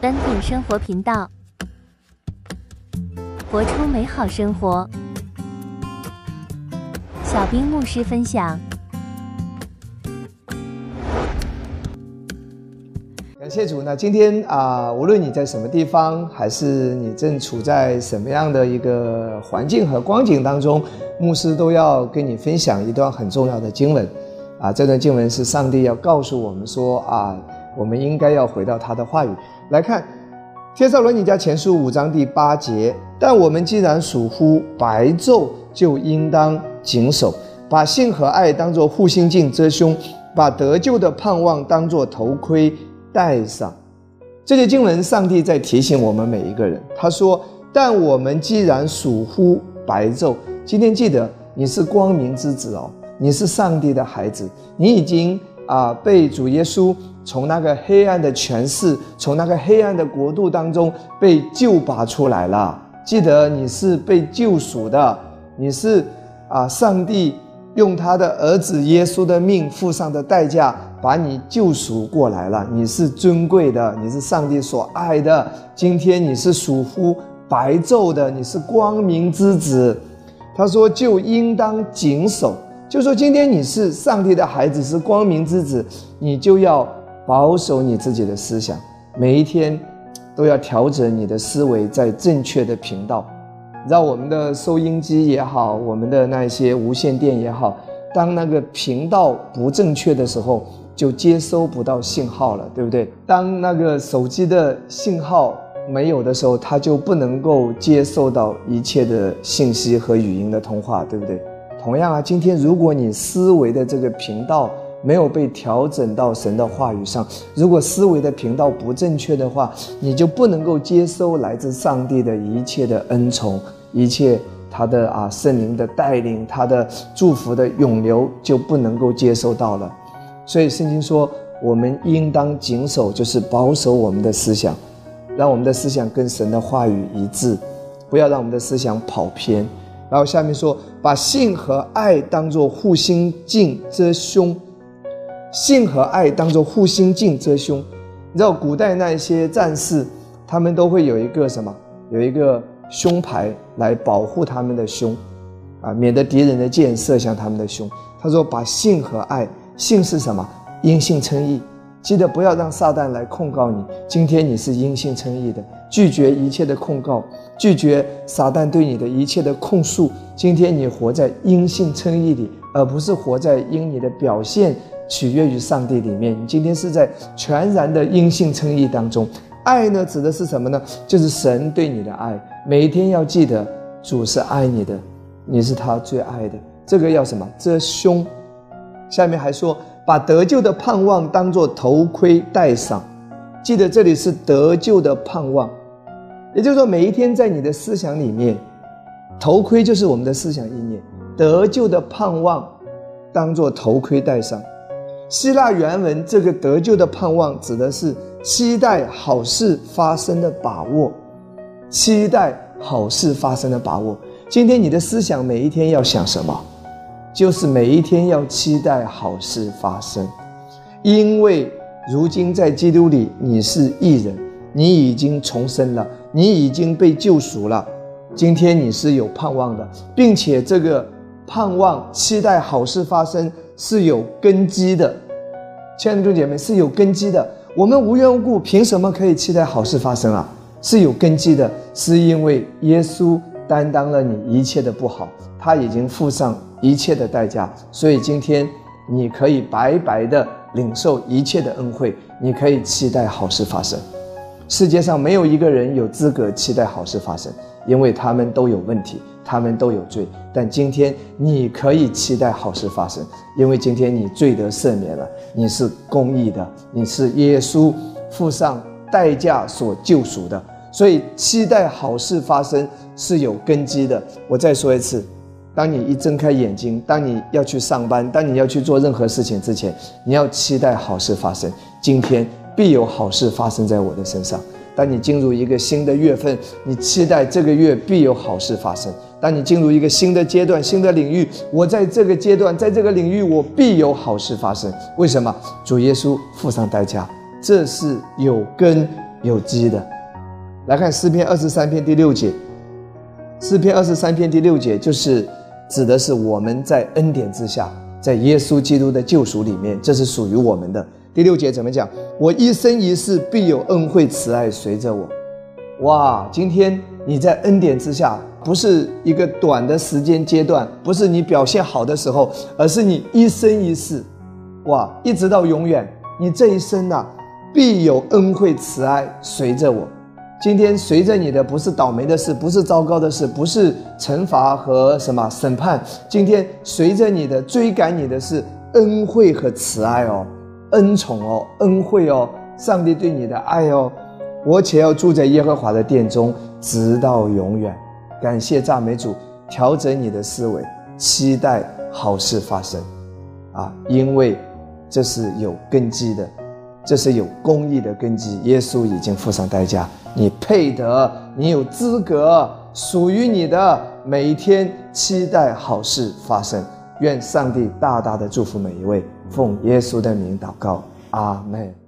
单品生活频道，活出美好生活。小兵牧师分享。感谢主。那今天啊，无论你在什么地方，还是你正处在什么样的一个环境和光景当中，牧师都要跟你分享一段很重要的经文。啊，这段经文是上帝要告诉我们说啊，我们应该要回到他的话语来看。帖撒罗尼迦前书五章第八节，但我们既然属乎白昼，就应当谨守，把信和爱当作护心镜遮胸，把得救的盼望当作头盔戴上。这些经文，上帝在提醒我们每一个人。他说：“但我们既然属乎白昼，今天记得你是光明之子哦，你是上帝的孩子，你已经啊被主耶稣。”从那个黑暗的权势，从那个黑暗的国度当中被救拔出来了。记得你是被救赎的，你是啊，上帝用他的儿子耶稣的命付上的代价，把你救赎过来了。你是尊贵的，你是上帝所爱的。今天你是属乎白昼的，你是光明之子。他说，就应当谨守，就说今天你是上帝的孩子，是光明之子，你就要。保守你自己的思想，每一天都要调整你的思维在正确的频道。让我们的收音机也好，我们的那些无线电也好，当那个频道不正确的时候，就接收不到信号了，对不对？当那个手机的信号没有的时候，它就不能够接受到一切的信息和语音的通话，对不对？同样啊，今天如果你思维的这个频道，没有被调整到神的话语上。如果思维的频道不正确的话，你就不能够接收来自上帝的一切的恩宠，一切他的啊圣灵的带领，他的祝福的涌流就不能够接收到了。所以圣经说，我们应当谨守，就是保守我们的思想，让我们的思想跟神的话语一致，不要让我们的思想跑偏。然后下面说，把性和爱当作护心镜遮胸。性和爱当做护心镜遮胸，你知道古代那些战士，他们都会有一个什么？有一个胸牌来保护他们的胸，啊，免得敌人的箭射向他们的胸。他说：“把性和爱，性是什么？因性称义。记得不要让撒旦来控告你。今天你是因性称义的，拒绝一切的控告，拒绝撒旦对你的一切的控诉。今天你活在因性称义里，而不是活在因你的表现。”取悦于上帝里面，你今天是在全然的因信称义当中。爱呢，指的是什么呢？就是神对你的爱。每天要记得，主是爱你的，你是他最爱的。这个要什么？遮胸。下面还说，把得救的盼望当做头盔戴上。记得这里是得救的盼望，也就是说，每一天在你的思想里面，头盔就是我们的思想意念。得救的盼望当做头盔戴上。希腊原文这个得救的盼望，指的是期待好事发生的把握，期待好事发生的把握。今天你的思想每一天要想什么？就是每一天要期待好事发生，因为如今在基督里你是异人，你已经重生了，你已经被救赎了。今天你是有盼望的，并且这个盼望期待好事发生。是有根基的，亲爱的弟兄姐妹是有根基的。我们无缘无故凭什么可以期待好事发生啊？是有根基的，是因为耶稣担当了你一切的不好，他已经付上一切的代价，所以今天你可以白白的领受一切的恩惠，你可以期待好事发生。世界上没有一个人有资格期待好事发生，因为他们都有问题。他们都有罪，但今天你可以期待好事发生，因为今天你罪得赦免了，你是公义的，你是耶稣付上代价所救赎的，所以期待好事发生是有根基的。我再说一次，当你一睁开眼睛，当你要去上班，当你要去做任何事情之前，你要期待好事发生。今天必有好事发生在我的身上。当你进入一个新的月份，你期待这个月必有好事发生。当你进入一个新的阶段、新的领域，我在这个阶段、在这个领域，我必有好事发生。为什么？主耶稣付上代价，这是有根有基的。来看诗篇二十三篇第六节，诗篇二十三篇第六节就是指的是我们在恩典之下，在耶稣基督的救赎里面，这是属于我们的。第六节怎么讲？我一生一世必有恩惠慈爱随着我。哇，今天你在恩典之下，不是一个短的时间阶段，不是你表现好的时候，而是你一生一世，哇，一直到永远，你这一生呐，必有恩惠慈爱随着我。今天随着你的不是倒霉的事，不是糟糕的事，不是惩罚和什么审判，今天随着你的追赶你的是恩惠和慈爱哦。恩宠哦，恩惠哦，上帝对你的爱哦，我且要住在耶和华的殿中，直到永远。感谢赞美主，调整你的思维，期待好事发生，啊，因为这是有根基的，这是有公义的根基。耶稣已经付上代价，你配得，你有资格，属于你的。每一天期待好事发生，愿上帝大大的祝福每一位。奉耶稣的名祷告，阿门。